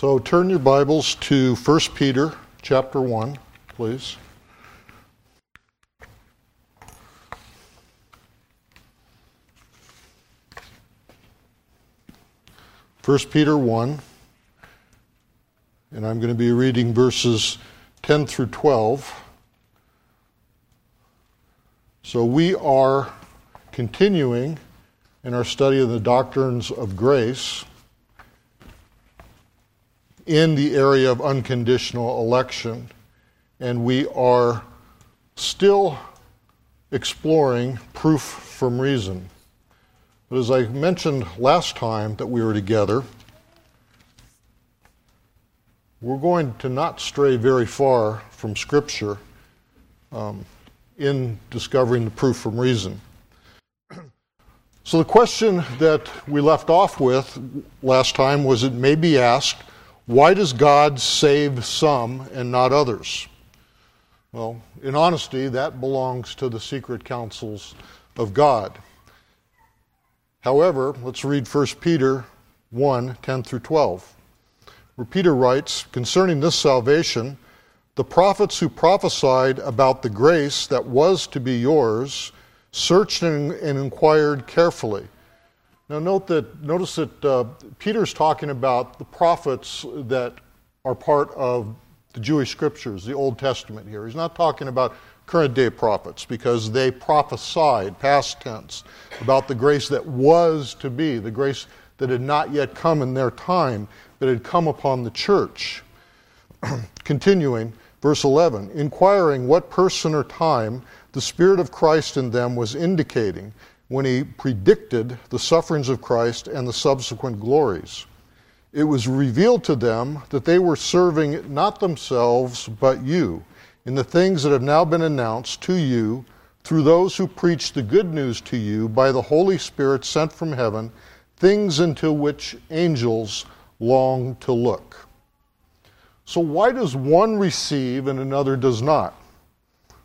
So turn your Bibles to 1 Peter chapter 1, please. First Peter 1, and I'm going to be reading verses 10 through 12. So we are continuing in our study of the doctrines of grace in the area of unconditional election, and we are still exploring proof from reason. But as I mentioned last time that we were together, we're going to not stray very far from Scripture um, in discovering the proof from reason. So, the question that we left off with last time was it may be asked, why does God save some and not others? Well, in honesty, that belongs to the secret counsels of God. However, let's read 1 Peter 1 10 through 12, where Peter writes Concerning this salvation, the prophets who prophesied about the grace that was to be yours searched and, inquired carefully now, note that, notice that uh, Peter's talking about the prophets that are part of the Jewish scriptures, the Old Testament here. He's not talking about current day prophets because they prophesied, past tense, about the grace that was to be, the grace that had not yet come in their time, but had come upon the church. Continuing, verse 11, inquiring what person or time the Spirit of Christ in them was indicating when he predicted the sufferings of Christ and the subsequent glories. It was revealed to them that they were serving not themselves, but you, in the things that have now been announced to you through those who preach the good news to you by the Holy Spirit sent from heaven, things into which angels long to look. So, why does one receive and another does not,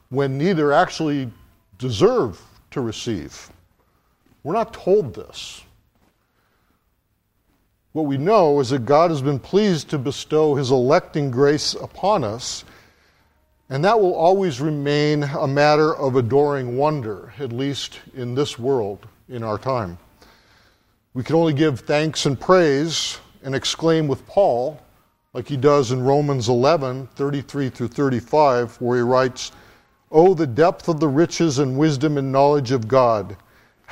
when neither actually deserve to receive? We're not told this. What we know is that God has been pleased to bestow his electing grace upon us, and that will always remain a matter of adoring wonder, at least in this world, in our time. We can only give thanks and praise and exclaim with Paul, like he does in Romans 11 33 through 35, where he writes, Oh, the depth of the riches and wisdom and knowledge of God!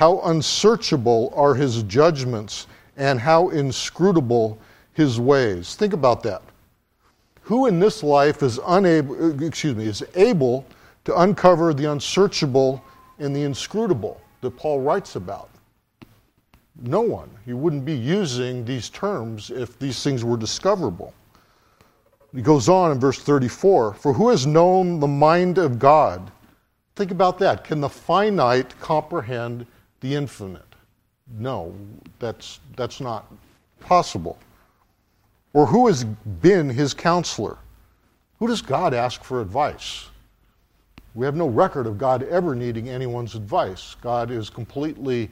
How unsearchable are his judgments and how inscrutable his ways. Think about that. Who in this life is unable, excuse me, is able to uncover the unsearchable and the inscrutable that Paul writes about? No one. You wouldn't be using these terms if these things were discoverable. He goes on in verse 34 For who has known the mind of God? Think about that. Can the finite comprehend the infinite. No, that's, that's not possible. Or who has been his counselor? Who does God ask for advice? We have no record of God ever needing anyone's advice. God is completely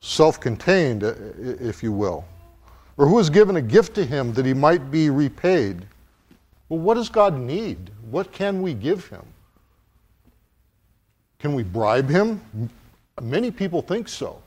self contained, uh, if you will. Or who has given a gift to him that he might be repaid? Well, what does God need? What can we give him? Can we bribe him? Many people think so.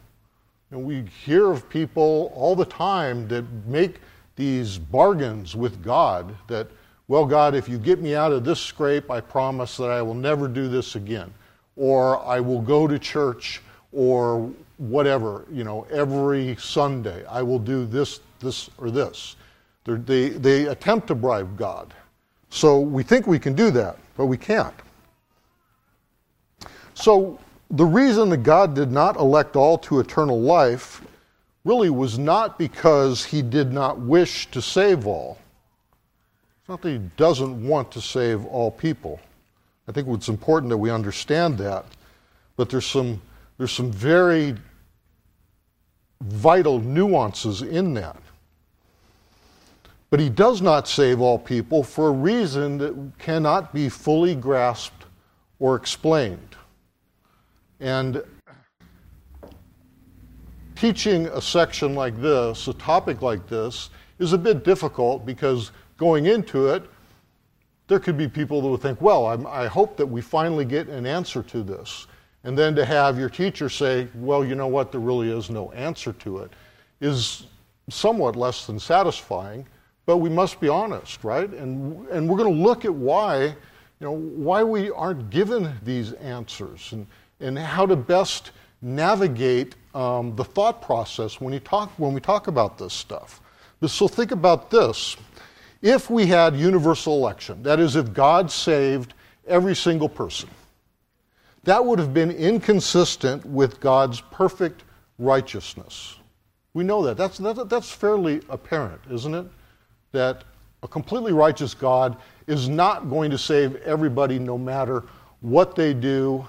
And we hear of people all the time that make these bargains with God that, well, God, if you get me out of this scrape, I promise that I will never do this again. Or I will go to church or whatever, you know, every Sunday. I will do this, this, or this. They, they attempt to bribe God. So we think we can do that, but we can't. So the reason that God did not elect all to eternal life really was not because he did not wish to save all. It's not that he doesn't want to save all people. I think it's important that we understand that. But there's some, there's some very vital nuances in that. But he does not save all people for a reason that cannot be fully grasped or explained. And teaching a section like this, a topic like this, is a bit difficult because going into it, there could be people that would think, well, I'm, i hope that we finally get an answer to this. And then to have your teacher say, well, you know what, there really is no answer to it, is somewhat less than satisfying. But we must be honest, right? And, and we're going to look at why, you know, why we aren't given these answers and, and how to best navigate um, the thought process when, you talk, when we talk about this stuff. But so think about this. If we had universal election, that is, if God saved every single person, that would have been inconsistent with God's perfect righteousness. We know that. That's, that, that's fairly apparent, isn't it? That a completely righteous God is not going to save everybody no matter what they do.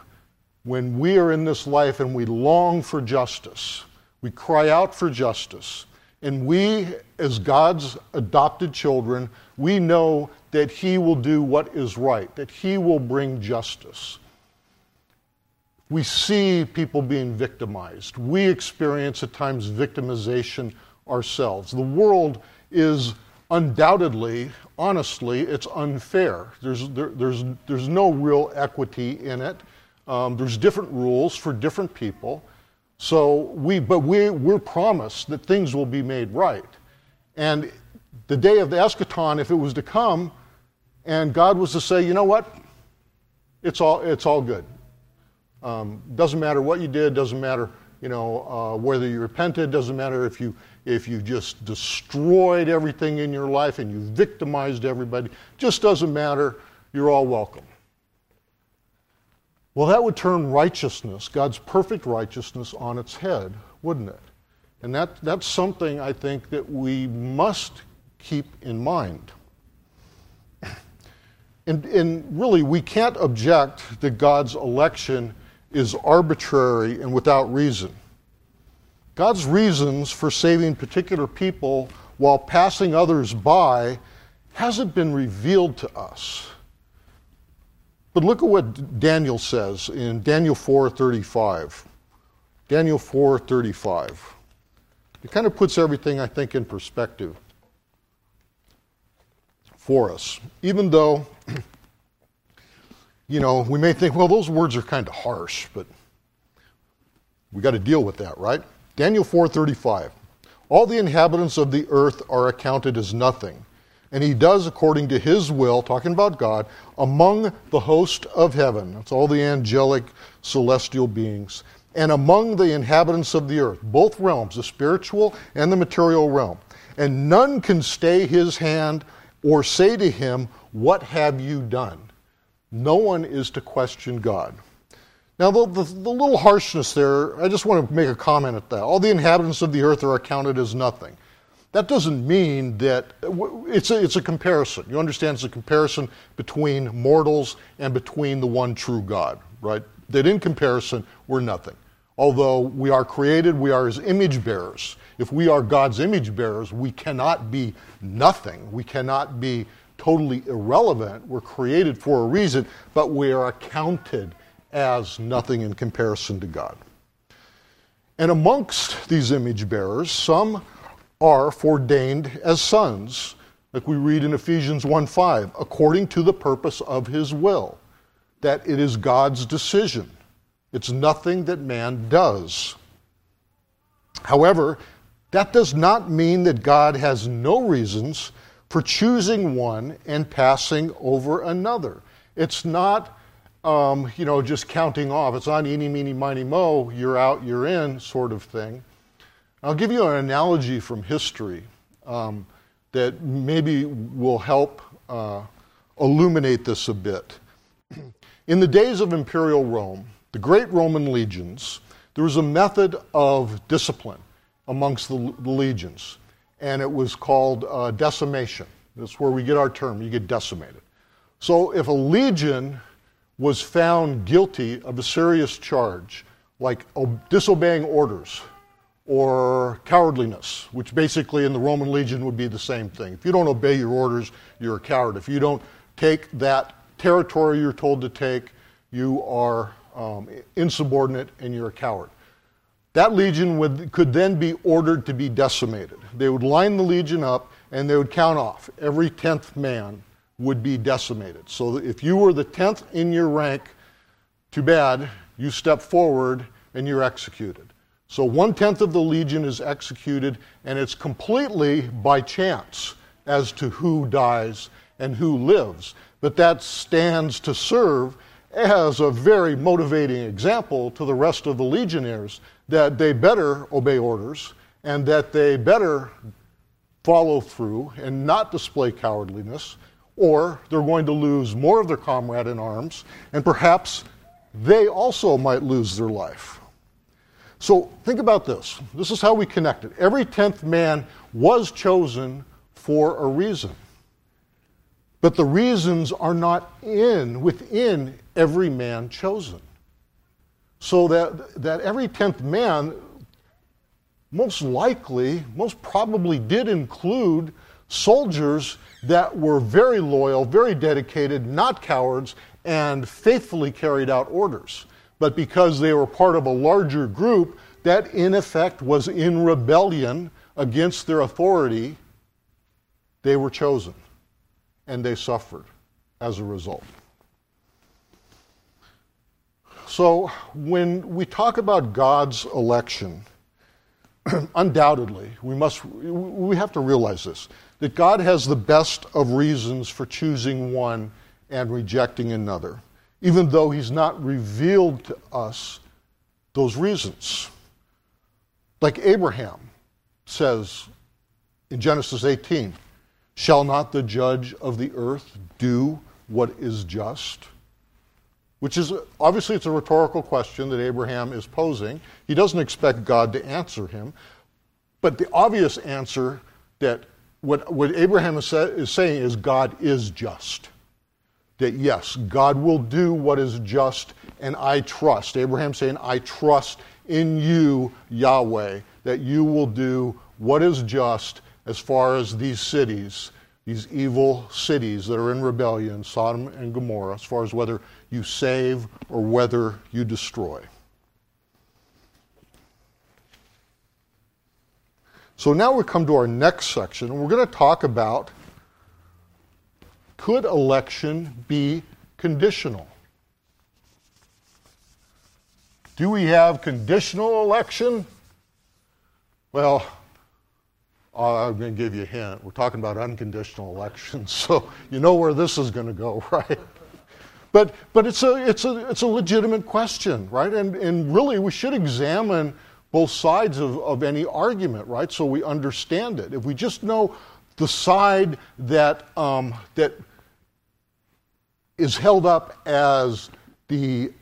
When we are in this life and we long for justice, we cry out for justice, and we, as God's adopted children, we know that He will do what is right, that He will bring justice. We see people being victimized. We experience at times victimization ourselves. The world is undoubtedly, honestly, it's unfair. There's, there, there's, there's no real equity in it. Um, there's different rules for different people. So we, but we, we're promised that things will be made right. And the day of the eschaton, if it was to come, and God was to say, you know what, it's all, it's all good. Um, doesn't matter what you did, doesn't matter, you know, uh, whether you repented, doesn't matter if you, if you just destroyed everything in your life and you victimized everybody, just doesn't matter, you're all welcome. Well, that would turn righteousness, God's perfect righteousness, on its head, wouldn't it? And that, that's something I think that we must keep in mind. And, and really, we can't object that God's election is arbitrary and without reason. God's reasons for saving particular people while passing others by hasn't been revealed to us. But look at what Daniel says in Daniel 4:35. Daniel 4:35. It kind of puts everything I think in perspective for us. Even though you know, we may think, well, those words are kind of harsh, but we got to deal with that, right? Daniel 4:35. All the inhabitants of the earth are accounted as nothing and he does according to his will, talking about God, among the host of heaven. That's all the angelic celestial beings. And among the inhabitants of the earth, both realms, the spiritual and the material realm. And none can stay his hand or say to him, What have you done? No one is to question God. Now, the, the, the, little harshness there, I just want to make a comment at that. All the inhabitants of the earth are accounted as nothing. That doesn't mean that it's a, it's a comparison. You understand it's a comparison between mortals and between the one true God, right? That in comparison, we're nothing. Although we are created, we are his image bearers. If we are God's image bearers, we cannot be nothing. We cannot be totally irrelevant. We're created for a reason, but we are accounted as nothing in comparison to God. And amongst these image bearers, some are ordained as sons, like we read in Ephesians 1:5, according to the purpose of his will, that it is God's decision. It's nothing that man does. However, that does not mean that God has no reasons for choosing one and passing over another. It's not, um, you know, just counting off. It's not eeny, meeny, miny, mo, you're out, you're in sort of thing. I'll give you an analogy from history um, that maybe will help uh, illuminate this a bit. In the days of imperial Rome, the great Roman legions, there was a method of discipline amongst the, the legions, and it was called uh, decimation. That's where we get our term, you get decimated. So if a legion was found guilty of a serious charge, like disobeying orders, or cowardliness, which basically in the Roman legion would be the same thing. If you don't obey your orders, you're a coward. If you don't take that territory you're told to take, you are um, insubordinate and you're a coward. That legion would, could then be ordered to be decimated. They would line the legion up and they would count off. Every tenth man would be decimated. So if you were the tenth in your rank, too bad, you step forward and you're executed. So one tenth of the legion is executed, and it's completely by chance as to who dies and who lives. But that stands to serve as a very motivating example to the rest of the legionnaires that they better obey orders and that they better follow through and not display cowardliness, or they're going to lose more of their comrade in arms, and perhaps they also might lose their life. So think about this. This is how we connect it. Every tenth man was chosen for a reason. But the reasons are not in, within every man chosen. So that, that every tenth man most likely, most probably did include soldiers that were very loyal, very dedicated, not cowards, and faithfully carried out orders. But because they were part of a larger group that, in effect, was in rebellion against their authority, they were chosen and they suffered as a result. So, when we talk about God's election, undoubtedly, we must we have to realize this that God has the best of reasons for choosing one and rejecting another, even though He's not revealed to us those reasons. Like Abraham says in Genesis 18 Shall not the judge of the earth do what is just? Which is obviously it's a rhetorical question that Abraham is posing. He doesn't expect God to answer him. But the obvious answer that what, what Abraham is, say, is saying is God is just. That yes, God will do what is just, and I trust. Abraham saying, I trust in you, Yahweh, that you will do what is just as far as these cities, these evil cities that are in rebellion, Sodom and Gomorrah, as far as whether you save or whether you destroy. So now we come to our next section, and we're going to talk about could election be conditional? Do we have conditional election? Well, I'm going to give you a hint. We're talking about unconditional elections, so you know where this is going to go, right? But, but it's, a, it's, a, it's a legitimate question, right? And, and really, we should examine both sides of, of any argument, right? So we understand it. If we just know the side that, um, that is held up as the,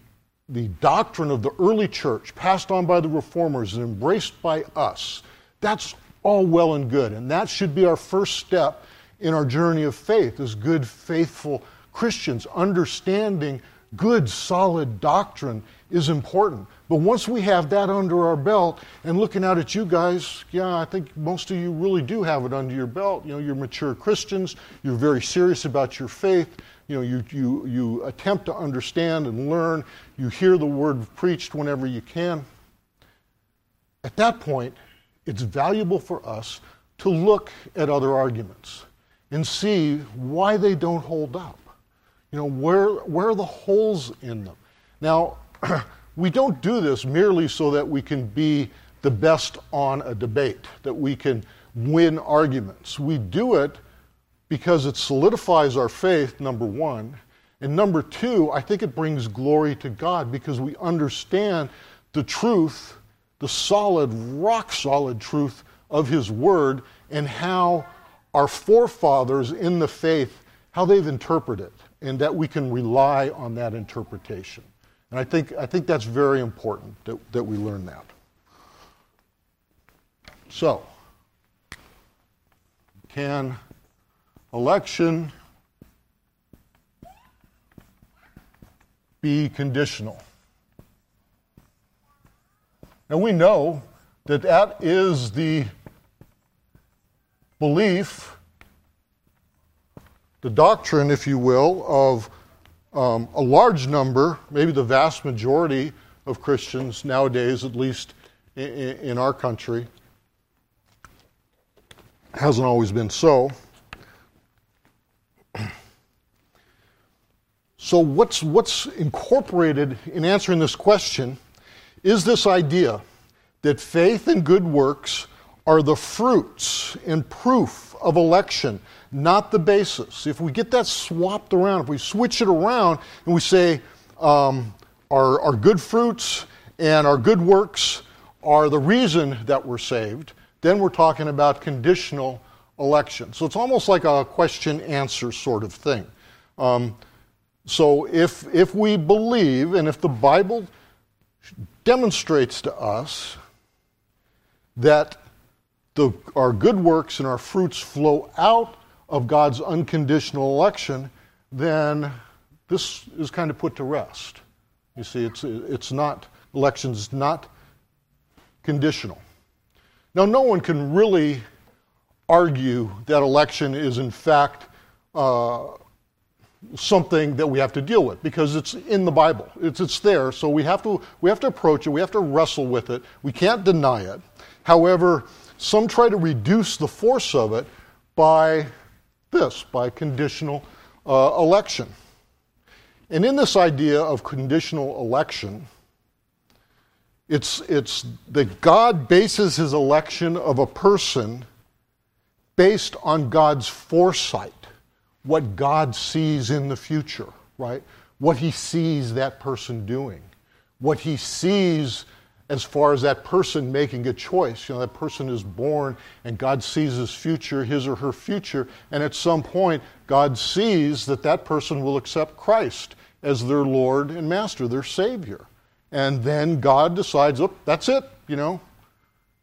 the doctrine of the early church, passed on by the reformers and embraced by us, that's all well and good. And that should be our first step in our journey of faith as good, faithful Christians. Understanding good, solid doctrine is important. But once we have that under our belt and looking out at you guys, yeah, I think most of you really do have it under your belt. You know, you're mature Christians, you're very serious about your faith, you know, you, you, you attempt to understand and learn, you hear the word preached whenever you can. At that point, it's valuable for us to look at other arguments and see why they don't hold up. You know, where, where are the holes in them? Now, we don't do this merely so that we can be the best on a debate, that we can win arguments. We do it because it solidifies our faith, number one. And number two, I think it brings glory to God because we understand the truth the solid, rock solid truth of His Word and how our forefathers in the faith, how they've interpreted it, and that we can rely on that interpretation. And I think, I think that's very important that, that we learn that. So, can election be conditional? And we know that that is the belief, the doctrine, if you will, of um, a large number, maybe the vast majority of Christians nowadays, at least in, in our country. Hasn't always been so. So, what's, what's incorporated in answering this question is this idea that faith and good works are the fruits and proof of election, not the basis. If we get that swapped around, if we switch it around and we say um, our, our good fruits and our good works are the reason that we're saved, then we're talking about conditional election. So it's almost like a question answer sort of thing. Um, so if, if we believe and if the Bible demonstrates to us that the, our good works and our fruits flow out of God's unconditional election, then this is kind of put to rest. You see, it's, it's not, election is not conditional. Now, no one can really argue that election is, in fact, uh, something that we have to deal with because it's in the Bible. It's, it's there, so we have, to, we have to approach it, we have to wrestle with it. We can't deny it. However, some try to reduce the force of it by this, by conditional uh, election. And in this idea of conditional election, it's, it's that God bases his election of a person based on God's foresight, what God sees in the future, right? What he sees that person doing, what he sees as far as that person making a choice. You know, that person is born and God sees his future, his or her future, and at some point, God sees that that person will accept Christ as their Lord and Master, their Savior. And then God decides, oh, that's it, you know.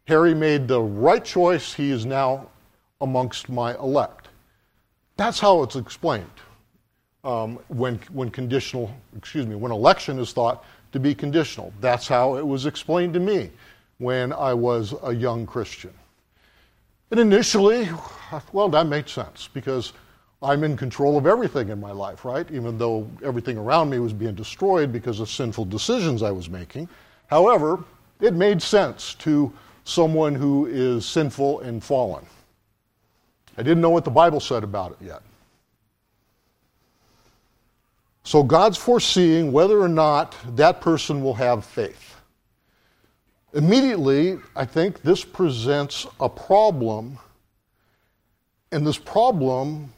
Harry made the right choice. He is now amongst my elect. That's how it's explained um, when, when conditional, excuse me, when election is thought to be conditional. That's how it was explained to me when I was a young Christian. And initially, well, that made sense because I'm in control of everything in my life, right? Even though everything around me was being destroyed because of sinful decisions I was making. However, it made sense to someone who is sinful and fallen. I didn't know what the Bible said about it yet. So God's foreseeing whether or not that person will have faith. Immediately, I think this presents a problem, and this problem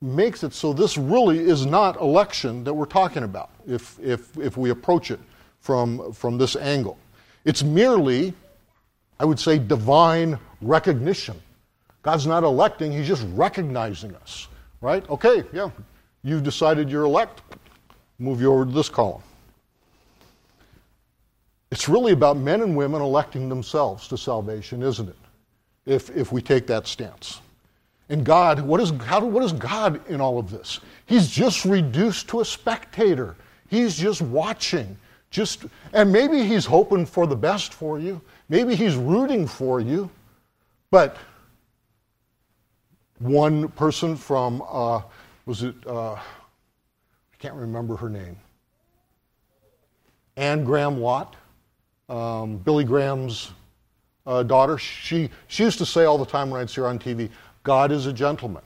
makes it so this really is not election that we're talking about if, if, if we approach it from, from this angle. It's merely, I would say, divine recognition. God's not electing, He's just recognizing us, right? Okay, yeah, You've decided you're elect. Move you over to this column. It's really about men and women electing themselves to salvation, isn't it? If, if we take that stance. And God, what is, how, what is God in all of this? He's just reduced to a spectator. He's just watching. Just, and maybe he's hoping for the best for you. Maybe he's rooting for you. But one person from uh, was it, uh, I can't remember her name, Anne Graham Lotz, um, Billy Graham's uh, daughter. She, she used to say all the time when I'd see her on TV, God is a gentleman.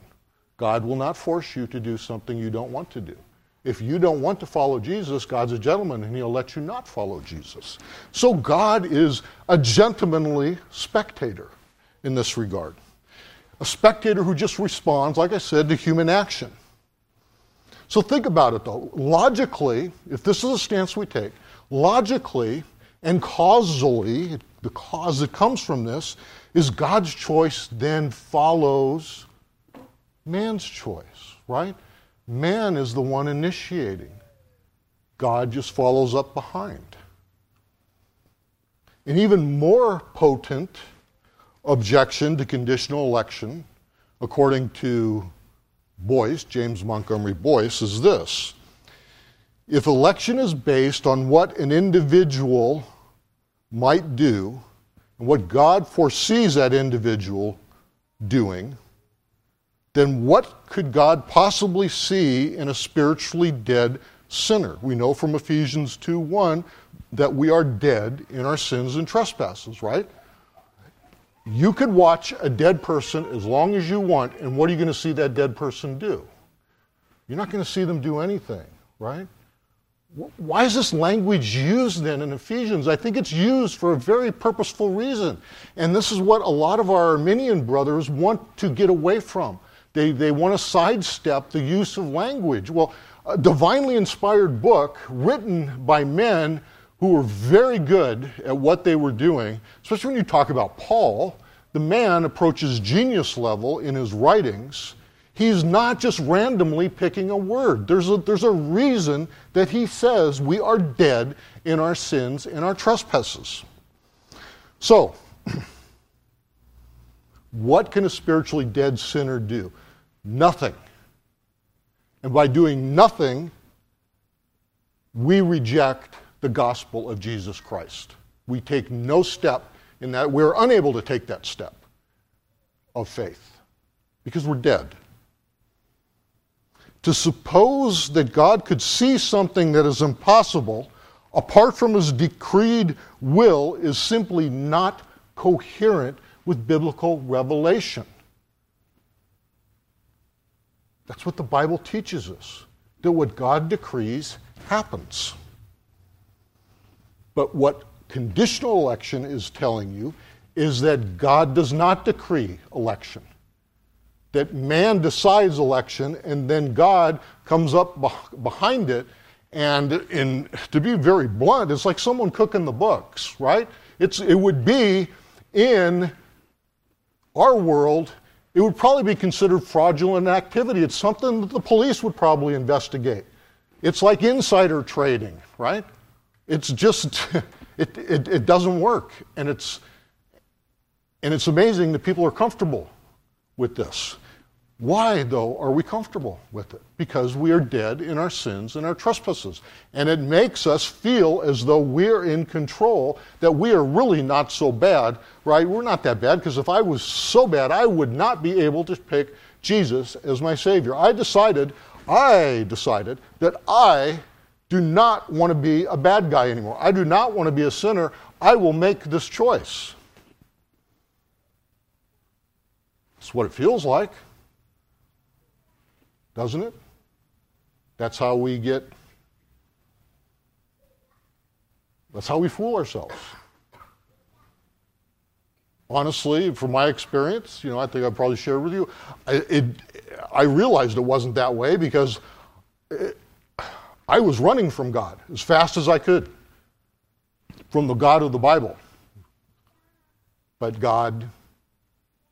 God will not force you to do something you don't want to do. If you don't want to follow Jesus, God's a gentleman and he'll let you not follow Jesus. So God is a gentlemanly spectator in this regard. A spectator who just responds, like I said, to human action. So think about it though. Logically, if this is a stance we take, logically and causally, the cause that comes from this is God's choice then follows man's choice, right? Man is the one initiating. God just follows up behind. An even more potent objection to conditional election, according to Boice, James Montgomery Boice, is this If election is based on what an individual might do and what God foresees that individual doing, then what could God possibly see in a spiritually dead sinner? We know from Ephesians 2 1 that we are dead in our sins and trespasses, right? You could watch a dead person as long as you want, and what are you going to see that dead person do? You're not going to see them do anything, right? Why is this language used then in Ephesians? I think it's used for a very purposeful reason. And this is what a lot of our Arminian brothers want to get away from. They, they want to sidestep the use of language. Well, a divinely inspired book written by men who were very good at what they were doing, especially when you talk about Paul, the man approaches genius level in his writings. He's not just randomly picking a word. There's a, there's a reason that he says we are dead in our sins and our trespasses. So, what can a spiritually dead sinner do? Nothing. And by doing nothing, we reject the gospel of Jesus Christ. We take no step in that. We're unable to take that step of faith because we're dead. To suppose that God could see something that is impossible apart from his decreed will is simply not coherent with biblical revelation. That's what the Bible teaches us that what God decrees happens. But what conditional election is telling you is that God does not decree election. That man decides election and then God comes up behind it. And in, to be very blunt, it's like someone cooking the books, right? It's, it would be in our world, it would probably be considered fraudulent activity. It's something that the police would probably investigate. It's like insider trading, right? It's just, it, it, it doesn't work. And it's, and it's amazing that people are comfortable with this. Why, though, are we comfortable with it? Because we are dead in our sins and our trespasses. And it makes us feel as though we're in control, that we are really not so bad, right? We're not that bad, because if I was so bad, I would not be able to pick Jesus as my Savior. I decided, I decided that I do not want to be a bad guy anymore. I do not want to be a sinner. I will make this choice. That's what it feels like, doesn't it? That's how we get, that's how we fool ourselves. Honestly, from my experience, you know, I think I probably shared with you, I, it, I realized it wasn't that way because. It, I was running from God as fast as I could, from the God of the Bible. But God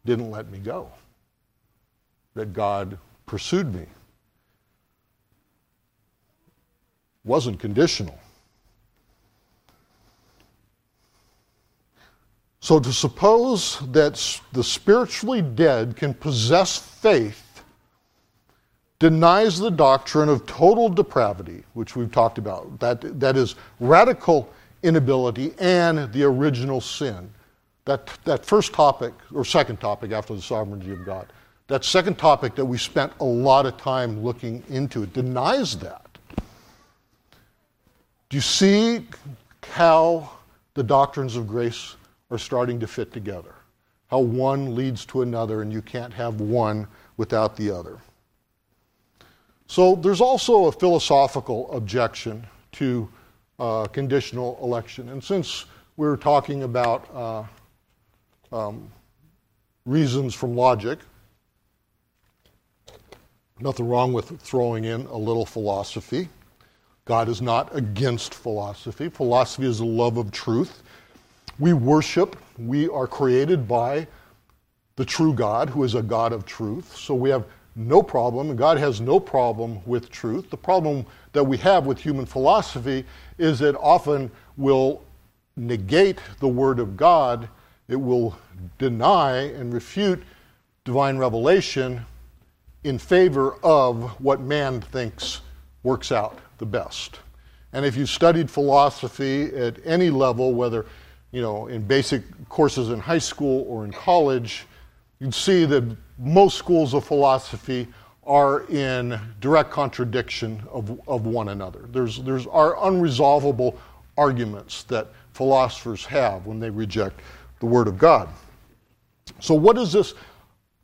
didn't let me go, that God pursued me. Wasn't conditional. So to suppose that the spiritually dead can possess faith denies the doctrine of total depravity, which we've talked about. That, that is radical inability and the original sin. That, that first topic, or second topic after the sovereignty of God, that second topic that we spent a lot of time looking into, it denies that. Do you see how the doctrines of grace are starting to fit together? How one leads to another, and you can't have one without the other. So there's also a philosophical objection to uh, conditional election. And since we're talking about uh, um, reasons from logic, nothing wrong with throwing in a little philosophy. God is not against philosophy. Philosophy is a love of truth. We worship, we are created by the true God, who is a God of truth. So we have no problem. God has no problem with truth. The problem that we have with human philosophy is it often will negate the Word of God, it will deny and refute divine revelation in favor of what man thinks works out the best. And if you studied philosophy at any level, whether you know in basic courses in high school or in college, you'd see that most schools of philosophy are in direct contradiction of, of one another. There's, there's are unresolvable arguments that philosophers have when they reject the Word of God. So, what is this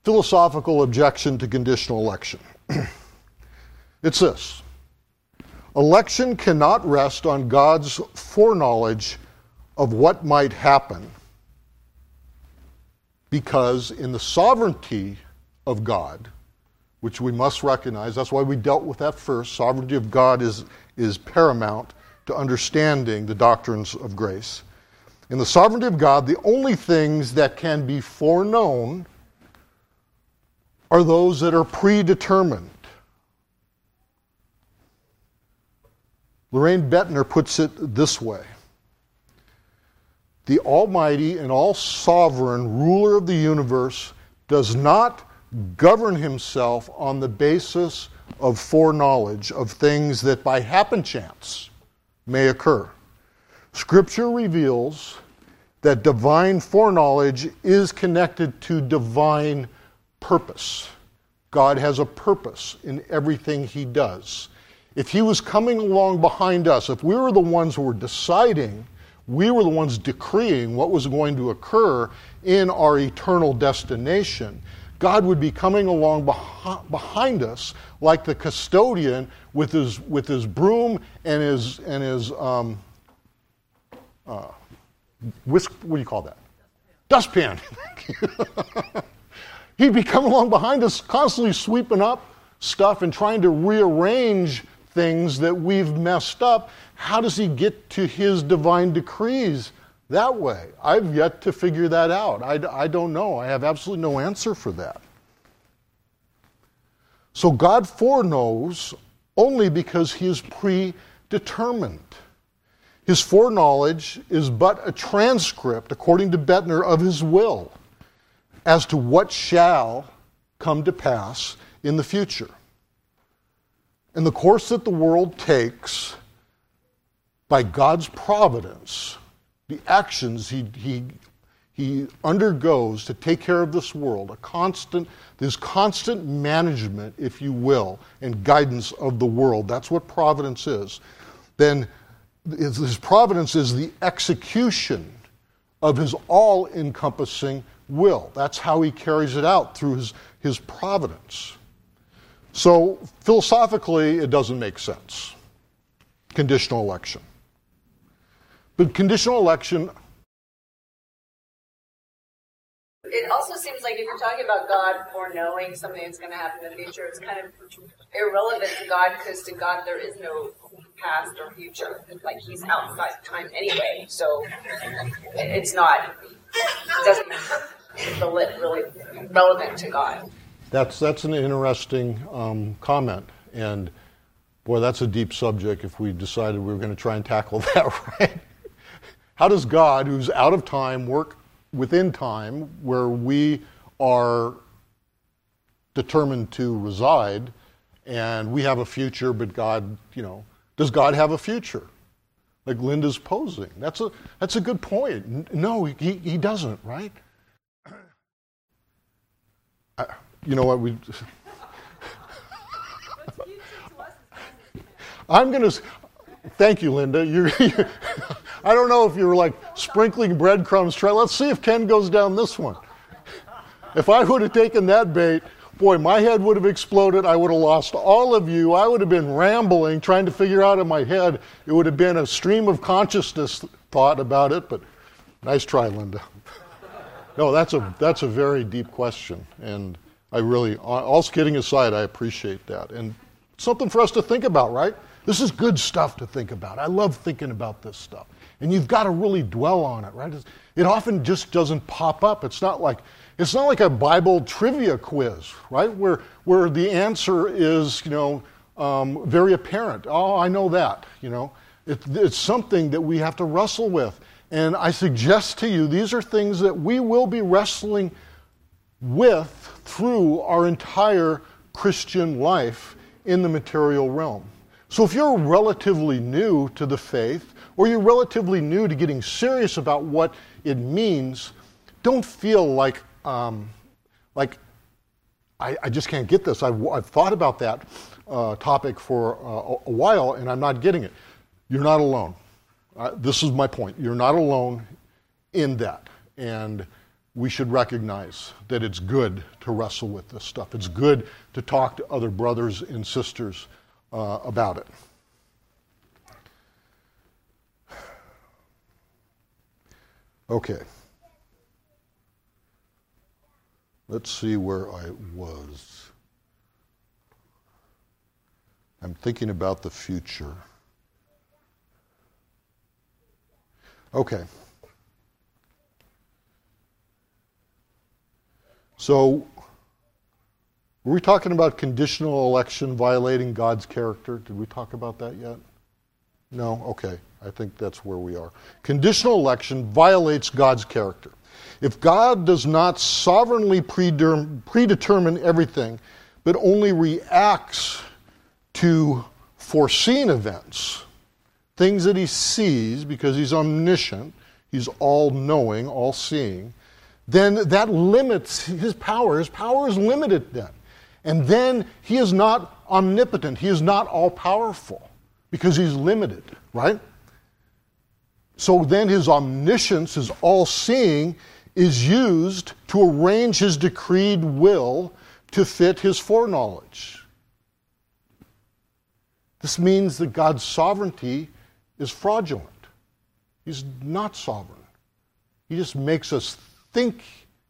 philosophical objection to conditional election? it's this election cannot rest on God's foreknowledge of what might happen because, in the sovereignty of God, which we must recognize, that's why we dealt with that first, sovereignty of God is, is paramount to understanding the doctrines of grace. In the sovereignty of God, the only things that can be foreknown are those that are predetermined. Loraine Boettner puts it this way The Almighty and all sovereign ruler of the universe does not govern himself on the basis of foreknowledge of things that by happen chance may occur. Scripture reveals that divine foreknowledge is connected to divine purpose. God has a purpose in everything he does. If he was coming along behind us, if we were the ones who were deciding, we were the ones decreeing what was going to occur in our eternal destination, God would be coming along behind us like the custodian with his, with his broom and his, and his um, uh, whisk, what do you call that? Dustpan. He'd be coming along behind us, constantly sweeping up stuff and trying to rearrange things that we've messed up. How does he get to his divine decrees that way? I've yet to figure that out. I, I don't know. I have absolutely no answer for that. So God foreknows only because he is predetermined. His foreknowledge is but a transcript, according to Boettner, of his will as to what shall come to pass in the future. And the course that the world takes by God's providence, the actions he, he, he undergoes to take care of this world, a constant, this constant management, if you will, and guidance of the world, that's what providence is, then his providence is the execution of his all encompassing will. That's how he carries it out through his, his providence. So, philosophically, it doesn't make sense. Conditional election. But conditional election. It also seems like if you're talking about God foreknowing something that's going to happen in the future, it's kind of irrelevant to God because to God there is no past or future. Like He's outside time anyway, so it's not. It doesn't really relevant to God. That's that's an interesting um, comment, and boy, that's a deep subject. If we decided we were going to try and tackle that, right? How does God, who's out of time, work within time, where we are determined to reside, and we have a future, but God, you know, does God have a future? Like Linda's posing. That's a that's a good point. No, he, he doesn't, right? you know what we i'm going to thank you linda you're, you're, i don't know if you're like sprinkling breadcrumbs try let's see if ken goes down this one if i would have taken that bait boy my head would have exploded i would have lost all of you i would have been rambling trying to figure out in my head it would have been a stream of consciousness thought about it but nice try linda no that's a that's a very deep question and I really, all kidding aside, I appreciate that. And something for us to think about, right? This is good stuff to think about. I love thinking about this stuff. And you've got to really dwell on it, right? It often just doesn't pop up. It's not like it's not like a Bible trivia quiz, right? Where where the answer is, you know, um, very apparent. Oh, I know that. You know, it, it's something that we have to wrestle with. And I suggest to you, these are things that we will be wrestling with through our entire Christian life in the material realm. So if you're relatively new to the faith, or you're relatively new to getting serious about what it means, don't feel like, um, like I, I, just can't get this. I've, I've thought about that uh, topic for uh, a while and I'm not getting it. You're not alone. Uh, this is my point. You're not alone in that. And we should recognize that it's good to wrestle with this stuff. It's good to talk to other brothers and sisters uh, about it. Okay. Let's see where I was. I'm thinking about the future. Okay. So, were we talking about conditional election violating God's character? Did we talk about that yet? No? Okay. I think that's where we are. Conditional election violates God's character. If God does not sovereignly predetermine everything, but only reacts to foreseen events, things that he sees because he's omniscient, he's all knowing, all seeing, then that limits his power. His power is limited then. And then he is not omnipotent, he is not all powerful because he's limited, right? So then his omniscience, his all seeing, is used to arrange his decreed will to fit his foreknowledge. This means that God's sovereignty is fraudulent. He's not sovereign. He just makes us think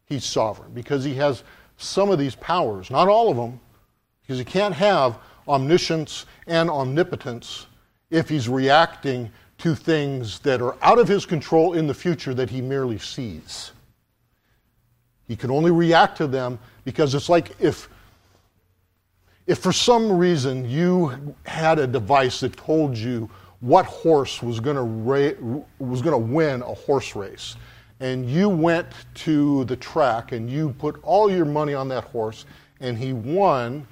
he's sovereign because he has some of these powers, not all of them, because he can't have omniscience and omnipotence if he's reacting to things that are out of his control in the future that he merely sees. He can only react to them because it's like if if for some reason you had a device that told you what horse was going to ra- was going to win a horse race and you went to the track and you put all your money on that horse and he won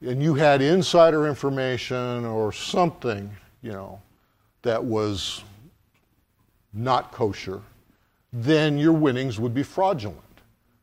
and you had insider information or something, you know, that was not kosher, then your winnings would be fraudulent.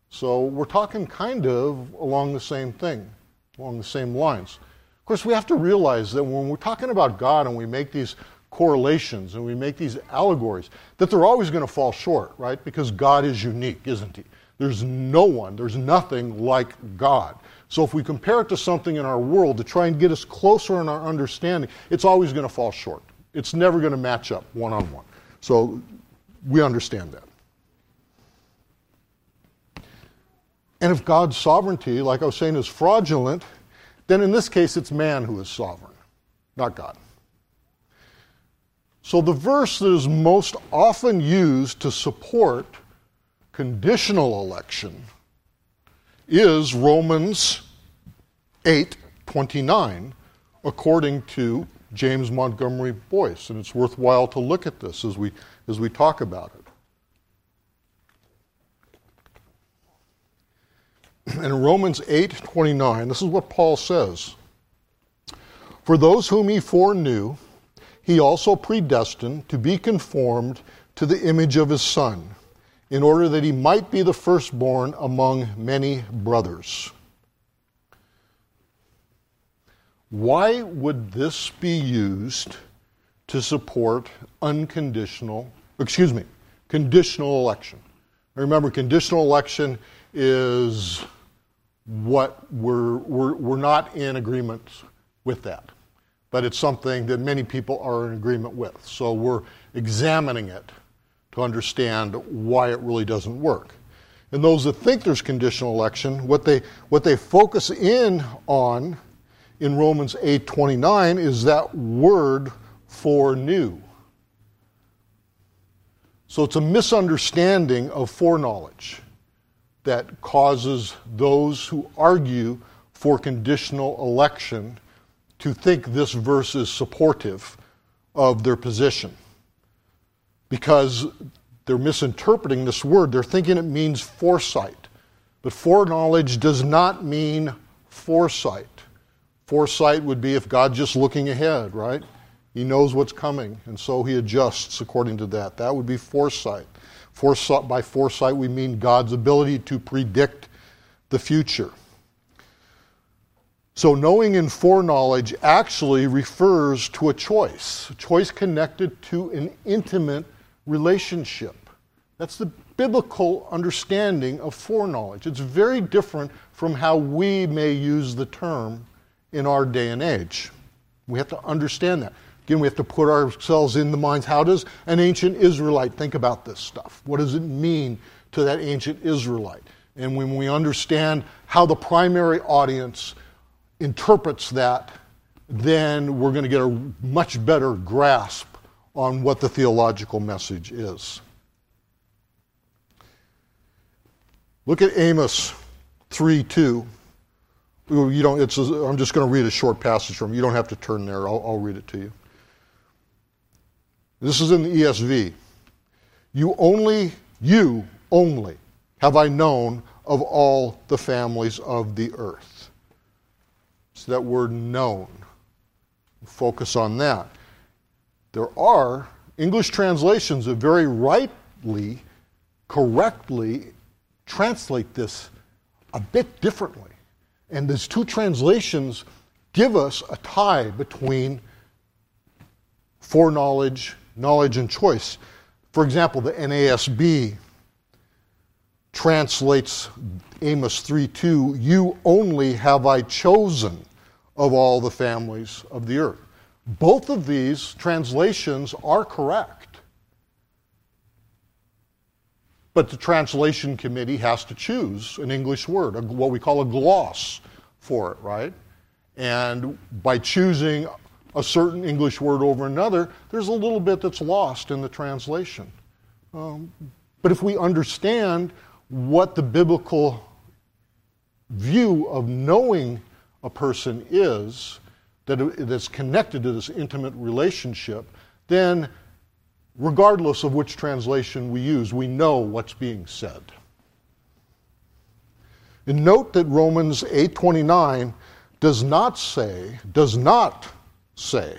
So we're talking kind of along the same thing, along the same lines. Of course, we have to realize that when we're talking about God and we make these correlations and we make these allegories, that they're always going to fall short, right? Because God is unique, isn't He? There's no one, there's nothing like God. So if we compare it to something in our world to try and get us closer in our understanding, it's always going to fall short. It's never going to match up one on one. So we understand that. And if God's sovereignty, like I was saying, is fraudulent, then in this case it's man who is sovereign, not God. So the verse that is most often used to support conditional election is Romans 8:29 according to James Montgomery Boice and it's worthwhile to look at this as we as we talk about it. In Romans 8:29 this is what Paul says For those whom he foreknew he also predestined to be conformed to the image of his Son, in order that he might be the firstborn among many brothers. Why would this be used to support unconditional, excuse me, conditional election? Remember, conditional election is what we're, we're, we're not in agreement with that but it's something that many people are in agreement with. So we're examining it to understand why it really doesn't work. And those that think there's conditional election, what they, what they focus in on in Romans 8:29 is that word foreknew. So it's a misunderstanding of foreknowledge that causes those who argue for conditional election to think this verse is supportive of their position because they're misinterpreting this word. They're thinking it means foresight. But foreknowledge does not mean foresight. Foresight would be if God's just looking ahead, right? He knows what's coming, and so he adjusts according to that. That would be foresight. foresight by foresight, we mean God's ability to predict the future. So, knowing and foreknowledge actually refers to a choice, a choice connected to an intimate relationship That's the biblical understanding of foreknowledge. It's very different from how we may use the term in our day and age. We have to understand that. Again, we have to put ourselves in the minds how does an ancient Israelite think about this stuff? What does it mean to that ancient Israelite? And when we understand how the primary audience interprets that, then we're going to get a much better grasp on what the theological message is. Look at Amos 3 2. You don't, it's a, I'm just going to read a short passage from. You don't have to turn there, I'll, I'll read it to you. This is in the ESV. You only, you only have I known of all the families of the earth. So that word known. Focus on that. There are English translations that very rightly, correctly translate this a bit differently. And these two translations give us a tie between foreknowledge, knowledge, and choice. For example, the NASB translates Amos 3:2, "You only have I chosen of all the families of the earth." Both of these translations are correct. But the translation committee has to choose an English word, what we call a gloss for it, right? And by choosing a certain English word over another, there's a little bit that's lost in the translation. Um, but if we understand what the biblical view of knowing a person is, that that's connected to this intimate relationship, then regardless of which translation we use, we know what's being said. And note that Romans 8:29 does not say, does not say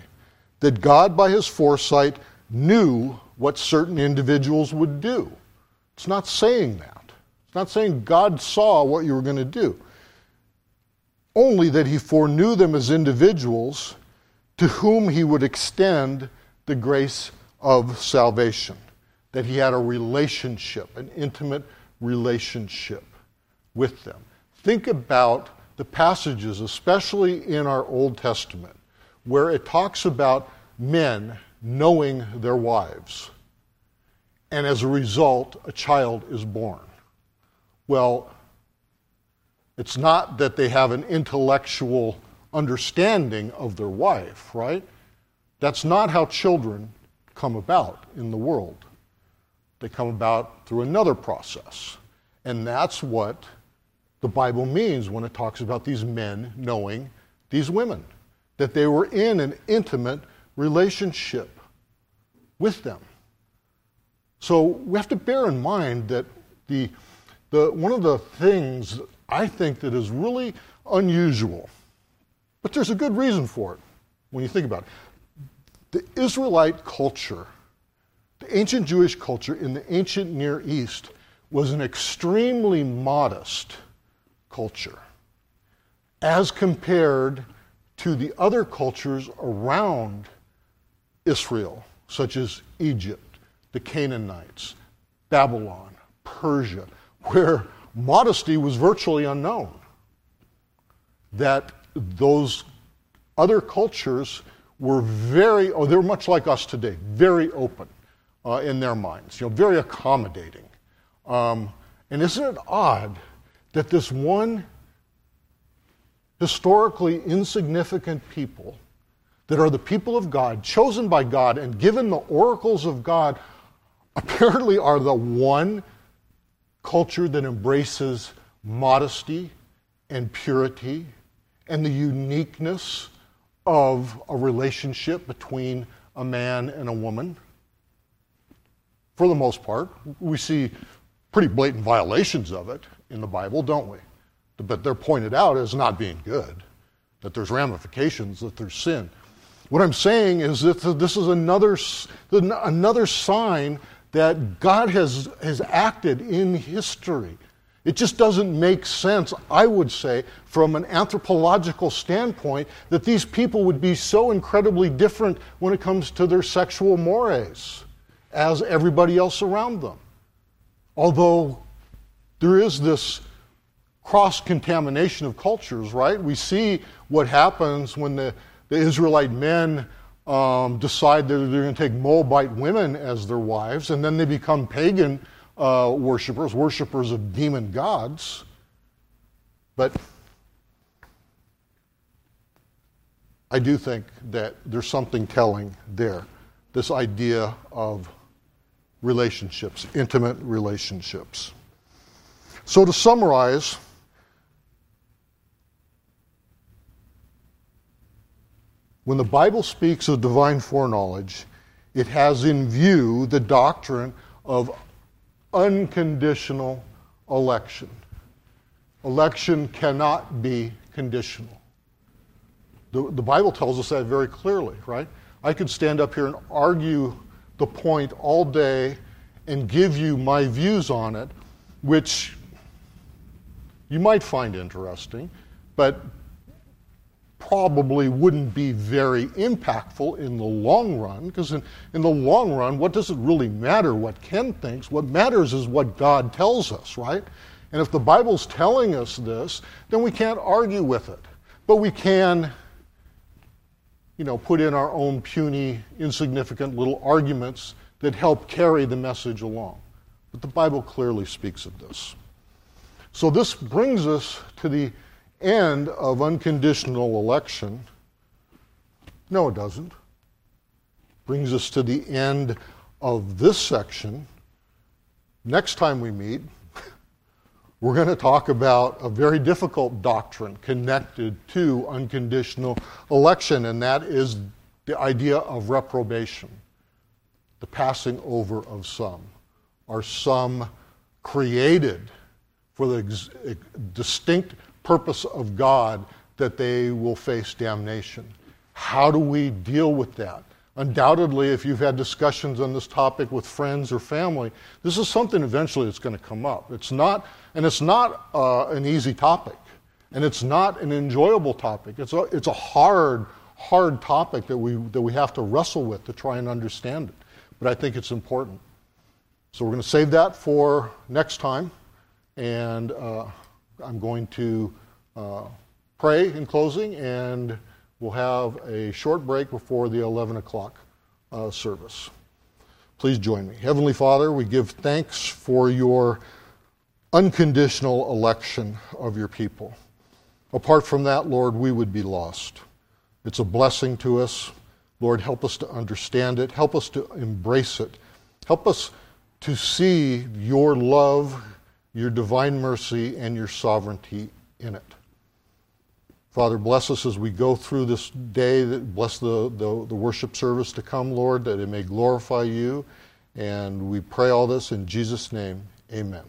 that God by his foresight knew what certain individuals would do. It's not saying that. It's not saying God saw what you were going to do. Only that he foreknew them as individuals to whom he would extend the grace of salvation. That he had a relationship, an intimate relationship with them. Think about the passages, especially in our Old Testament, where it talks about men knowing their wives. And as a result, a child is born. Well, it's not that they have an intellectual understanding of their wife, right? That's not how children come about in the world. They come about through another process. And that's what the Bible means when it talks about these men knowing these women, that they were in an intimate relationship with them. So we have to bear in mind that the, the, one of the things I think that is really unusual, but there's a good reason for it when you think about it. The Israelite culture, the ancient Jewish culture in the ancient Near East, was an extremely modest culture as compared to the other cultures around Israel, such as Egypt, the Canaanites, Babylon, Persia, where modesty was virtually unknown. That those other cultures were very, oh, they were much like us today, very open uh, in their minds, you know, very accommodating. Um, and isn't it odd that this one historically insignificant people that are the people of God, chosen by God and given the oracles of God, apparently are the one culture that embraces modesty and purity and the uniqueness of a relationship between a man and a woman. For the most part, we see pretty blatant violations of it in the Bible, don't we? But they're pointed out as not being good, that there's ramifications, that there's sin. What I'm saying is that this is another, another sign that God has, has acted in history. It just doesn't make sense, I would say, from an anthropological standpoint, that these people would be so incredibly different when it comes to their sexual mores as everybody else around them. Although there is this cross contamination of cultures, right? We see what happens when the, the Israelite men um, decide that they're going to take Moabite women as their wives, and then they become pagan uh, worshippers, worshippers of demon gods. But I do think that there's something telling there. This idea of relationships, intimate relationships. So, to summarize, when the Bible speaks of divine foreknowledge, it has in view the doctrine of unconditional election. Election cannot be conditional. The, the Bible tells us that very clearly, right? I could stand up here and argue the point all day and give you my views on it, which you might find interesting, but probably wouldn't be very impactful in the long run, because in, in the long run, what does it really matter what Ken thinks? What matters is what God tells us, right? And if the Bible's telling us this, then we can't argue with it. But we can you know, put in our own puny, insignificant little arguments that help carry the message along. But the Bible clearly speaks of this. So this brings us to the end of unconditional election. No, it doesn't. Brings us to the end of this section. Next time we meet, we're going to talk about a very difficult doctrine connected to unconditional election, and that is the idea of reprobation, the passing over of some. Are some created for the ex- distinct purpose of God that they will face damnation? How do we deal with that? Undoubtedly, if you've had discussions on this topic with friends or family, this is something eventually that's going to come up. It's not and it's not uh, an easy topic, and it's not an enjoyable topic. It's a, it's a hard, hard topic that we, that we have to wrestle with to try and understand it. But I think it's important. So we're going to save that for next time, and uh, I'm going to uh, pray in closing, and we'll have a short break before the 11 o'clock uh, service. Please join me. Heavenly Father, we give thanks for your unconditional election of your people. Apart from that, Lord, we would be lost. It's a blessing to us. Lord, help us to understand it. Help us to embrace it. Help us to see your love, your divine mercy, and your sovereignty in it. Father, bless us as we go through this day. Bless the, the, the worship service to come, Lord, that it may glorify you. And we pray all this in Jesus' name. Amen.